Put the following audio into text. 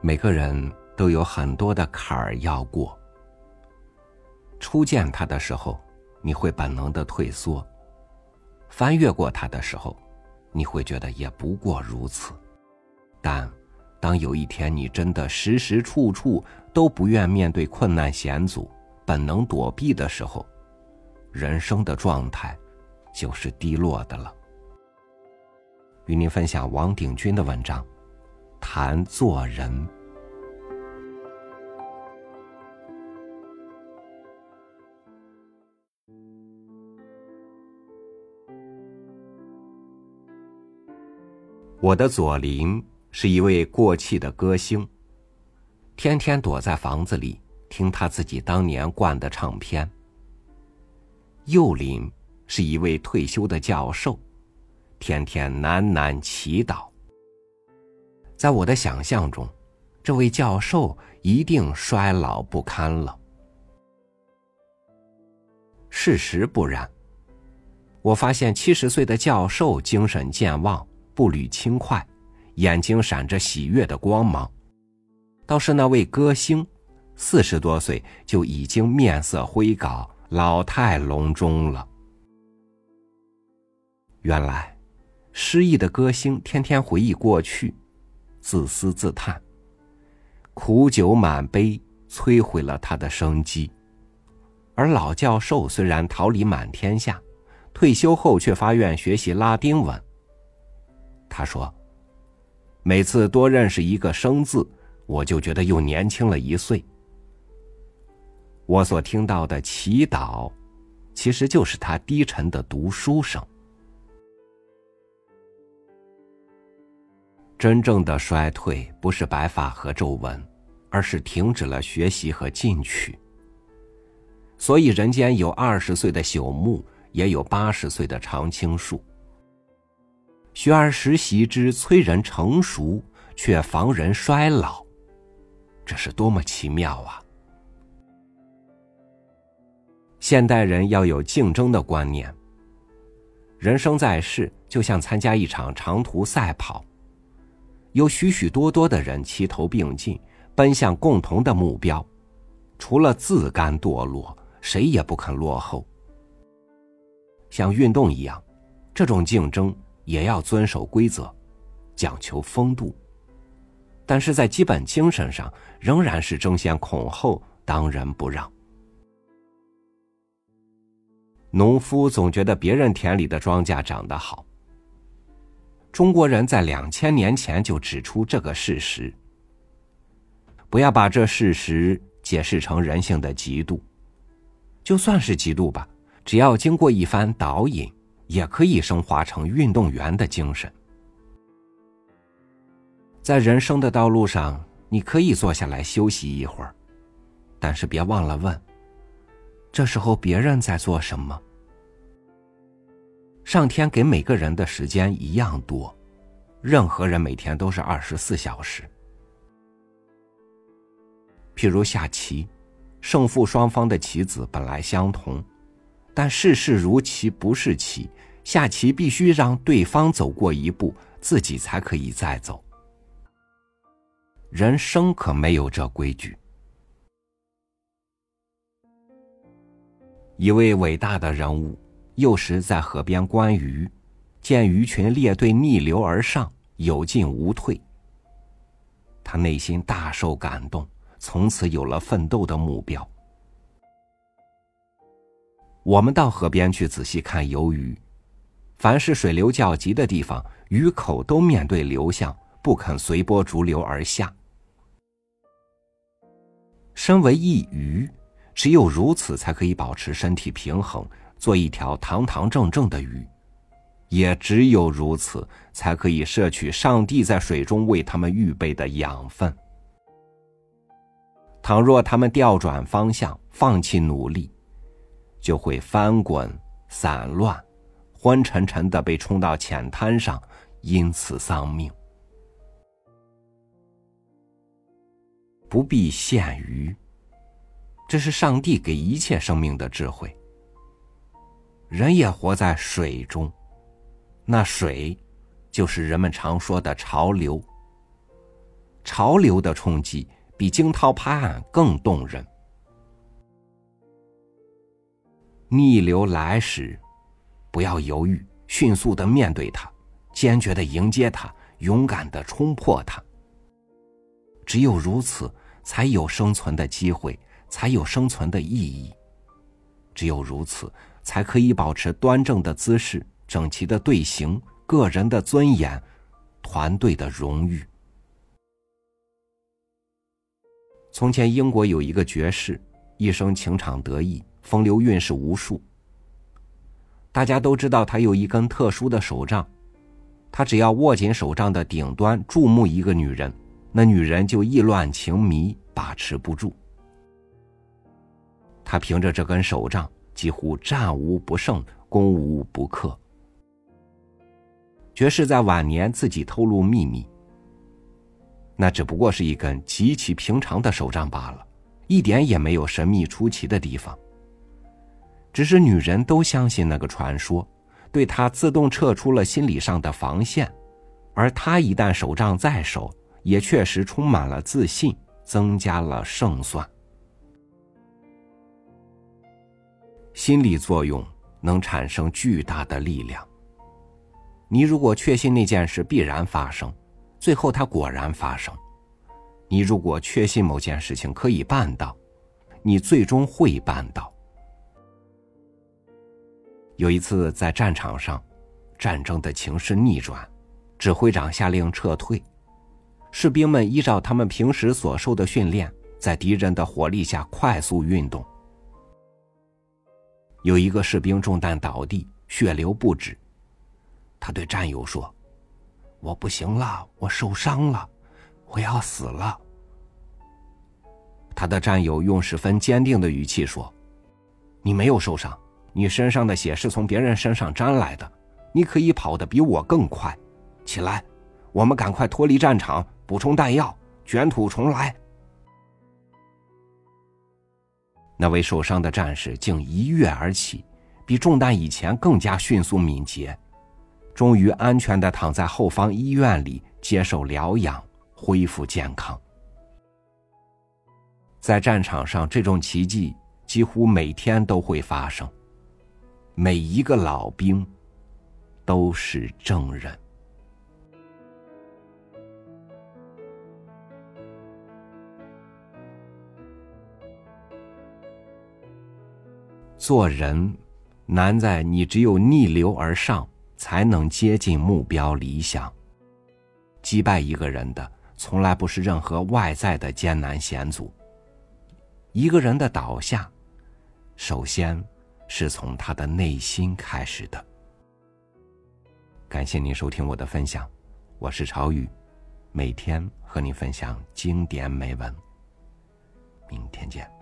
每个人都有很多的坎儿要过。初见他的时候，你会本能的退缩；翻越过他的时候，你会觉得也不过如此。但，当有一天你真的时时处处都不愿面对困难险阻，本能躲避的时候，人生的状态就是低落的了。与您分享王鼎钧的文章。谈做人。我的左邻是一位过气的歌星，天天躲在房子里听他自己当年灌的唱片。右邻是一位退休的教授，天天喃喃祈祷。在我的想象中，这位教授一定衰老不堪了。事实不然，我发现七十岁的教授精神健忘，步履轻快，眼睛闪着喜悦的光芒。倒是那位歌星，四十多岁就已经面色灰槁老态龙钟了。原来，失意的歌星天天回忆过去。自私自叹，苦酒满杯，摧毁了他的生机。而老教授虽然桃李满天下，退休后却发愿学习拉丁文。他说：“每次多认识一个生字，我就觉得又年轻了一岁。”我所听到的祈祷，其实就是他低沉的读书声。真正的衰退不是白发和皱纹，而是停止了学习和进取。所以，人间有二十岁的朽木，也有八十岁的常青树。学而时习之，催人成熟，却防人衰老。这是多么奇妙啊！现代人要有竞争的观念。人生在世，就像参加一场长途赛跑。有许许多多的人齐头并进，奔向共同的目标，除了自甘堕落，谁也不肯落后。像运动一样，这种竞争也要遵守规则，讲求风度，但是在基本精神上，仍然是争先恐后，当仁不让。农夫总觉得别人田里的庄稼长得好。中国人在两千年前就指出这个事实。不要把这事实解释成人性的嫉妒，就算是嫉妒吧，只要经过一番导引，也可以升华成运动员的精神。在人生的道路上，你可以坐下来休息一会儿，但是别忘了问：这时候别人在做什么？上天给每个人的时间一样多，任何人每天都是二十四小时。譬如下棋，胜负双方的棋子本来相同，但世事如棋不是棋，下棋必须让对方走过一步，自己才可以再走。人生可没有这规矩。一位伟大的人物。幼时在河边观鱼，见鱼群列队逆流而上，有进无退。他内心大受感动，从此有了奋斗的目标。我们到河边去仔细看游鱼，凡是水流较急的地方，鱼口都面对流向，不肯随波逐流而下。身为一鱼，只有如此，才可以保持身体平衡。做一条堂堂正正的鱼，也只有如此，才可以摄取上帝在水中为他们预备的养分。倘若他们调转方向，放弃努力，就会翻滚、散乱，昏沉沉的被冲到浅滩上，因此丧命。不必限于，这是上帝给一切生命的智慧。人也活在水中，那水，就是人们常说的潮流。潮流的冲击比惊涛拍岸更动人。逆流来时，不要犹豫，迅速的面对它，坚决的迎接它，勇敢的冲破它。只有如此，才有生存的机会，才有生存的意义。只有如此，才可以保持端正的姿势、整齐的队形、个人的尊严、团队的荣誉。从前，英国有一个爵士，一生情场得意。风流韵事无数。大家都知道他有一根特殊的手杖，他只要握紧手杖的顶端，注目一个女人，那女人就意乱情迷，把持不住。他凭着这根手杖，几乎战无不胜，攻无不克。爵士在晚年自己透露秘密，那只不过是一根极其平常的手杖罢了，一点也没有神秘出奇的地方。只是女人都相信那个传说，对他自动撤出了心理上的防线，而他一旦手杖在手，也确实充满了自信，增加了胜算。心理作用能产生巨大的力量。你如果确信那件事必然发生，最后它果然发生；你如果确信某件事情可以办到，你最终会办到。有一次在战场上，战争的情势逆转，指挥长下令撤退，士兵们依照他们平时所受的训练，在敌人的火力下快速运动。有一个士兵中弹倒地，血流不止，他对战友说：“我不行了，我受伤了，我要死了。”他的战友用十分坚定的语气说：“你没有受伤。”你身上的血是从别人身上沾来的，你可以跑得比我更快。起来，我们赶快脱离战场，补充弹药，卷土重来。那位受伤的战士竟一跃而起，比中弹以前更加迅速敏捷，终于安全的躺在后方医院里接受疗养，恢复健康。在战场上，这种奇迹几乎每天都会发生。每一个老兵都是证人。做人难在你只有逆流而上，才能接近目标理想。击败一个人的，从来不是任何外在的艰难险阻。一个人的倒下，首先。是从他的内心开始的。感谢您收听我的分享，我是朝雨，每天和你分享经典美文。明天见。